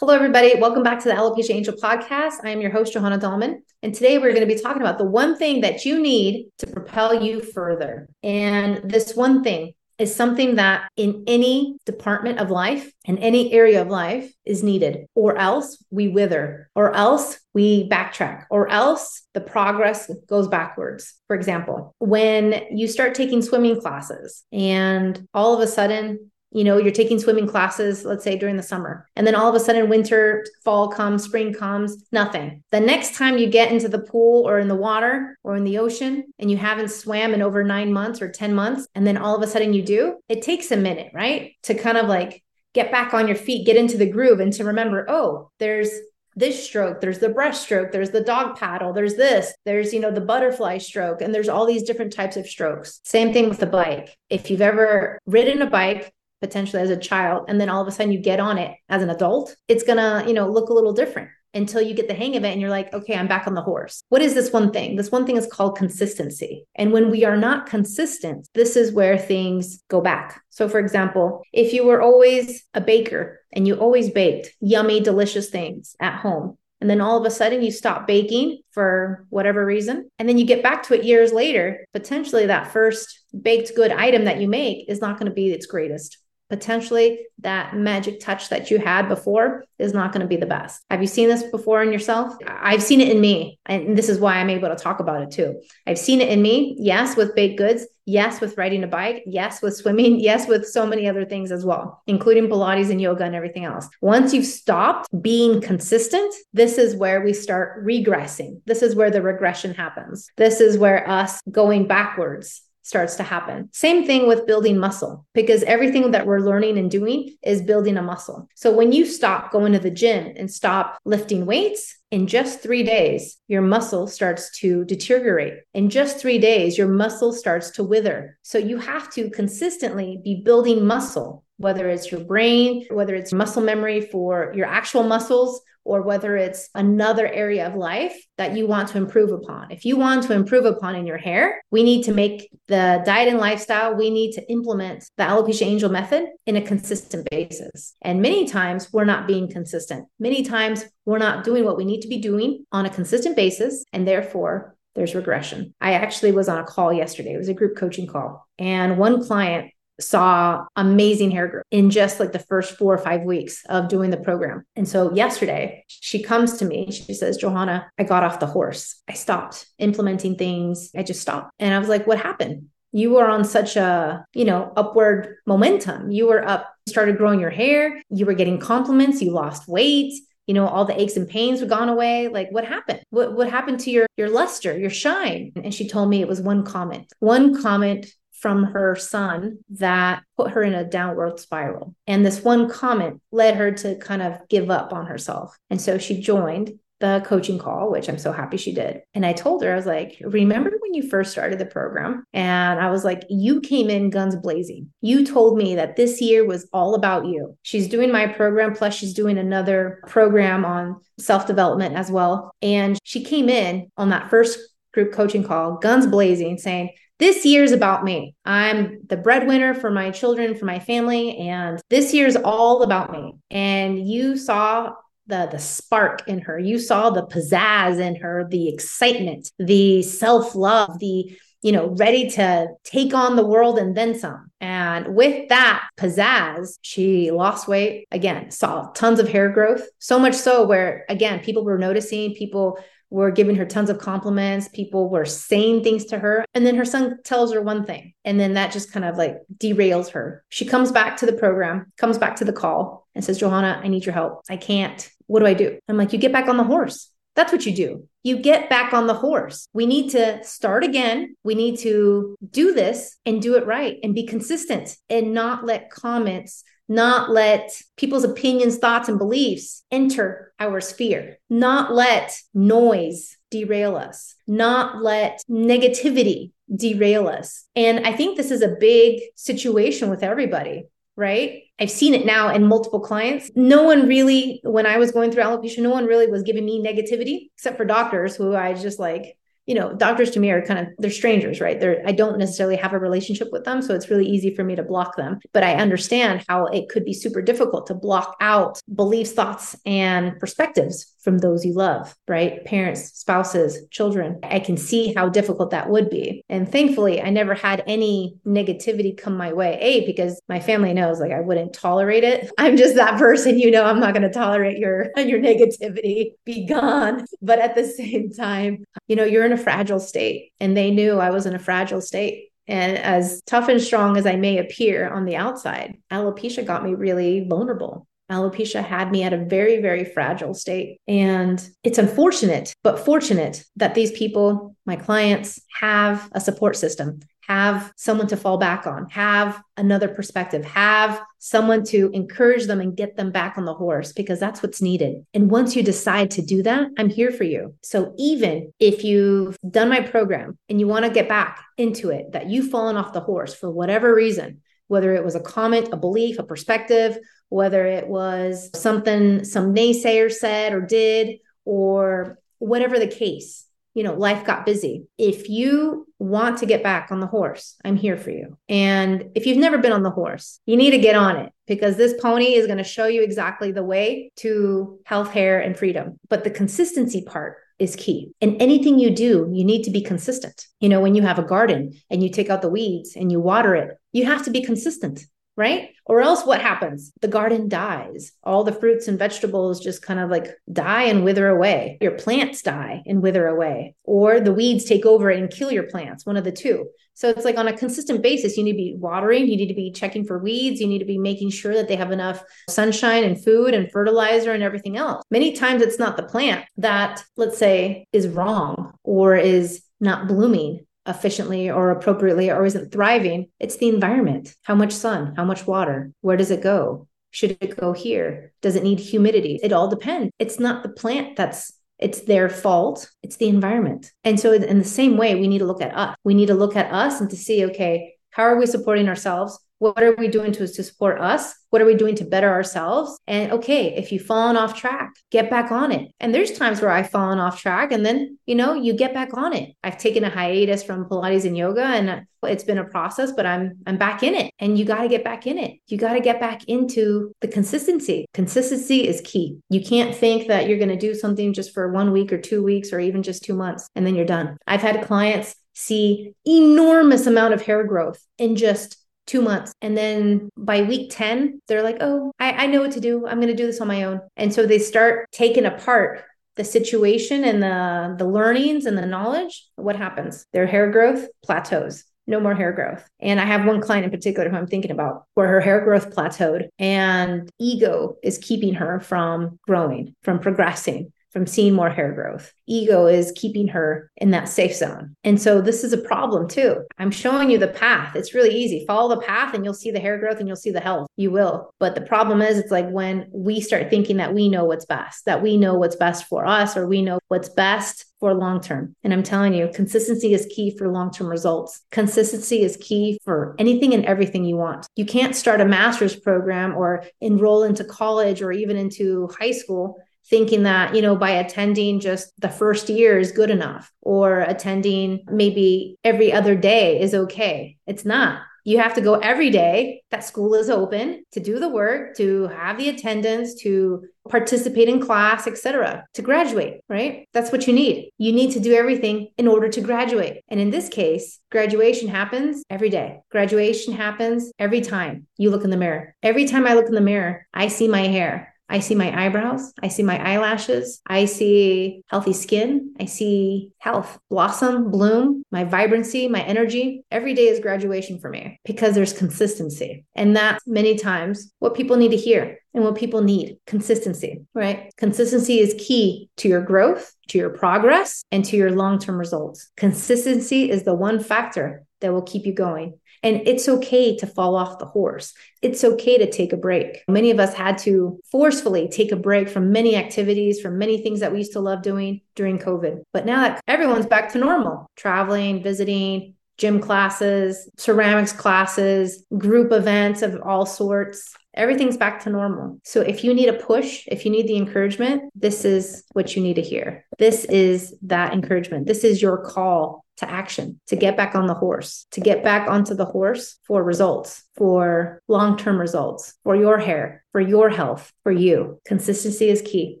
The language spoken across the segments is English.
Hello, everybody. Welcome back to the Alopecia Angel podcast. I am your host, Johanna Dahlman. And today we're going to be talking about the one thing that you need to propel you further. And this one thing is something that in any department of life and any area of life is needed, or else we wither, or else we backtrack, or else the progress goes backwards. For example, when you start taking swimming classes and all of a sudden you know you're taking swimming classes let's say during the summer and then all of a sudden winter fall comes spring comes nothing. The next time you get into the pool or in the water or in the ocean and you haven't swam in over 9 months or 10 months and then all of a sudden you do it takes a minute right? To kind of like get back on your feet get into the groove and to remember oh there's this stroke there's the breaststroke there's the dog paddle there's this there's you know the butterfly stroke and there's all these different types of strokes. Same thing with the bike. If you've ever ridden a bike potentially as a child and then all of a sudden you get on it as an adult it's going to you know look a little different until you get the hang of it and you're like okay i'm back on the horse what is this one thing this one thing is called consistency and when we are not consistent this is where things go back so for example if you were always a baker and you always baked yummy delicious things at home and then all of a sudden you stop baking for whatever reason. And then you get back to it years later. Potentially that first baked good item that you make is not going to be its greatest potentially that magic touch that you had before is not going to be the best. Have you seen this before in yourself? I've seen it in me. And this is why I'm able to talk about it too. I've seen it in me, yes, with baked goods, yes, with riding a bike, yes, with swimming, yes, with so many other things as well, including Pilates and yoga and everything else. Once you've stopped being consistent, this is where we start regressing. This is where the regression happens. This is where us going backwards starts to happen. Same thing with building muscle, because everything that we're learning and doing is building a muscle. So when you stop going to the gym and stop lifting weights, in just three days, your muscle starts to deteriorate. In just three days, your muscle starts to wither. So you have to consistently be building muscle, whether it's your brain, whether it's muscle memory for your actual muscles, or whether it's another area of life that you want to improve upon. If you want to improve upon in your hair, we need to make the diet and lifestyle, we need to implement the alopecia angel method in a consistent basis. And many times we're not being consistent. Many times we're not doing what we need to be doing on a consistent basis. And therefore, there's regression. I actually was on a call yesterday. It was a group coaching call. And one client saw amazing hair growth in just like the first four or five weeks of doing the program. And so yesterday she comes to me, she says, Johanna, I got off the horse. I stopped implementing things. I just stopped. And I was like, what happened? You were on such a, you know, upward momentum. You were up, started growing your hair, you were getting compliments, you lost weight, you know all the aches and pains were gone away like what happened what what happened to your your luster your shine and she told me it was one comment one comment from her son that put her in a downward spiral. And this one comment led her to kind of give up on herself. And so she joined the coaching call, which I'm so happy she did. And I told her, I was like, remember when you first started the program? And I was like, you came in guns blazing. You told me that this year was all about you. She's doing my program, plus she's doing another program on self development as well. And she came in on that first group coaching call, guns blazing, saying, this year's about me. I'm the breadwinner for my children, for my family, and this year's all about me. And you saw the the spark in her. You saw the pizzazz in her, the excitement, the self-love, the you know, ready to take on the world and then some. And with that pizzazz, she lost weight again, saw tons of hair growth, so much so where, again, people were noticing, people were giving her tons of compliments. People were saying things to her. And then her son tells her one thing. And then that just kind of like derails her. She comes back to the program, comes back to the call and says, Johanna, I need your help. I can't. What do I do? I'm like, you get back on the horse. That's what you do. You get back on the horse. We need to start again. We need to do this and do it right and be consistent and not let comments not let people's opinions, thoughts, and beliefs enter our sphere, not let noise derail us, not let negativity derail us. And I think this is a big situation with everybody, right? I've seen it now in multiple clients. No one really, when I was going through alopecia, no one really was giving me negativity except for doctors who I just like, you know, doctors to me are kind of they're strangers, right? They're I don't necessarily have a relationship with them, so it's really easy for me to block them. But I understand how it could be super difficult to block out beliefs, thoughts, and perspectives from those you love, right? Parents, spouses, children. I can see how difficult that would be. And thankfully, I never had any negativity come my way. A, because my family knows like I wouldn't tolerate it. I'm just that person, you know, I'm not going to tolerate your your negativity. Be gone. But at the same time, you know, you're in a fragile state and they knew I was in a fragile state. And as tough and strong as I may appear on the outside, alopecia got me really vulnerable alopecia had me at a very, very fragile state. And it's unfortunate, but fortunate that these people, my clients, have a support system, have someone to fall back on, have another perspective, have someone to encourage them and get them back on the horse because that's what's needed. And once you decide to do that, I'm here for you. So even if you've done my program and you want to get back into it, that you've fallen off the horse for whatever reason, whether it was a comment, a belief, a perspective, whether it was something some naysayer said or did, or whatever the case. You know, life got busy. If you want to get back on the horse, I'm here for you. And if you've never been on the horse, you need to get on it because this pony is going to show you exactly the way to health, hair, and freedom. But the consistency part is key. And anything you do, you need to be consistent. You know, when you have a garden and you take out the weeds and you water it, you have to be consistent right? Or else what happens? The garden dies. All the fruits and vegetables just kind of like die and wither away. Your plants die and wither away, or the weeds take over and kill your plants, one of the two. So it's like on a consistent basis, you need to be watering, you need to be checking for weeds, you need to be making sure that they have enough sunshine and food and fertilizer and everything else. Many times it's not the plant that, let's say, is wrong or is not blooming efficiently or appropriately or isn't thriving, it's the environment. How much sun, how much water, where does it go? Should it go here? Does it need humidity? It all depends. It's not the plant that's it's their fault. It's the environment. And so in the same way, we need to look at us. We need to look at us and to see, okay, how are we supporting ourselves? What are we doing to, to support us? What are we doing to better ourselves? And okay, if you've fallen off track, get back on it. And there's times where I've fallen off track and then, you know, you get back on it. I've taken a hiatus from Pilates and yoga and it's been a process, but I'm I'm back in it. And you got to get back in it. You got to get back into the consistency. Consistency is key. You can't think that you're going to do something just for one week or two weeks or even just two months and then you're done. I've had clients see enormous amount of hair growth in just two months. And then by week 10, they're like, oh, I, I know what to do. I'm going to do this on my own. And so they start taking apart the situation and the the learnings and the knowledge what happens their hair growth plateaus no more hair growth. And I have one client in particular who I'm thinking about where her hair growth plateaued and ego is keeping her from growing, from progressing from seeing more hair growth. Ego is keeping her in that safe zone. And so this is a problem too. I'm showing you the path. It's really easy. Follow the path and you'll see the hair growth and you'll see the health. You will. But the problem is, it's like when we start thinking that we know what's best, that we know what's best for us, or we know what's best for long term. And I'm telling you, consistency is key for long term results. Consistency is key for anything and everything you want. You can't start a master's program or enroll into college or even into high school thinking that, you know, by attending just the first year is good enough or attending maybe every other day is okay. It's not. You have to go every day that school is open to do the work, to have the attendance, to participate in class, etc. to graduate, right? That's what you need. You need to do everything in order to graduate. And in this case, graduation happens every day. Graduation happens every time you look in the mirror. Every time I look in the mirror, I see my hair. I see my eyebrows. I see my eyelashes. I see healthy skin. I see health blossom, bloom, my vibrancy, my energy. Every day is graduation for me because there's consistency. And that's many times what people need to hear and what people need consistency, right? Consistency is key to your growth, to your progress, and to your long term results. Consistency is the one factor that will keep you going. And it's okay to fall off the horse. It's okay to take a break. Many of us had to forcefully take a break from many activities, from many things that we used to love doing during COVID. But now that everyone's back to normal, traveling, visiting, gym classes, ceramics classes, group events of all sorts. Everything's back to normal. So if you need a push, if you need the encouragement, this is what you need to hear. This is that encouragement. This is your call to action, to get back on the horse, to get back onto the horse for results, for long term results, for your hair, for your health, for you. Consistency is key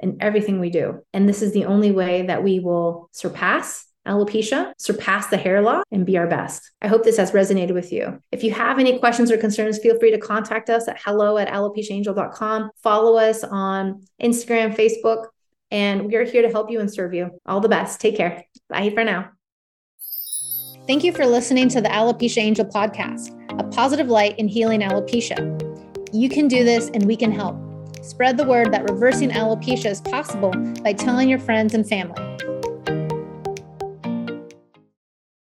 in everything we do. And this is the only way that we will surpass alopecia, surpass the hair law, and be our best. I hope this has resonated with you. If you have any questions or concerns, feel free to contact us at hello at alopeciaangel.com. Follow us on Instagram, Facebook, and we are here to help you and serve you. All the best. Take care. Bye for now. Thank you for listening to the Alopecia Angel podcast, a positive light in healing alopecia. You can do this and we can help. Spread the word that reversing alopecia is possible by telling your friends and family.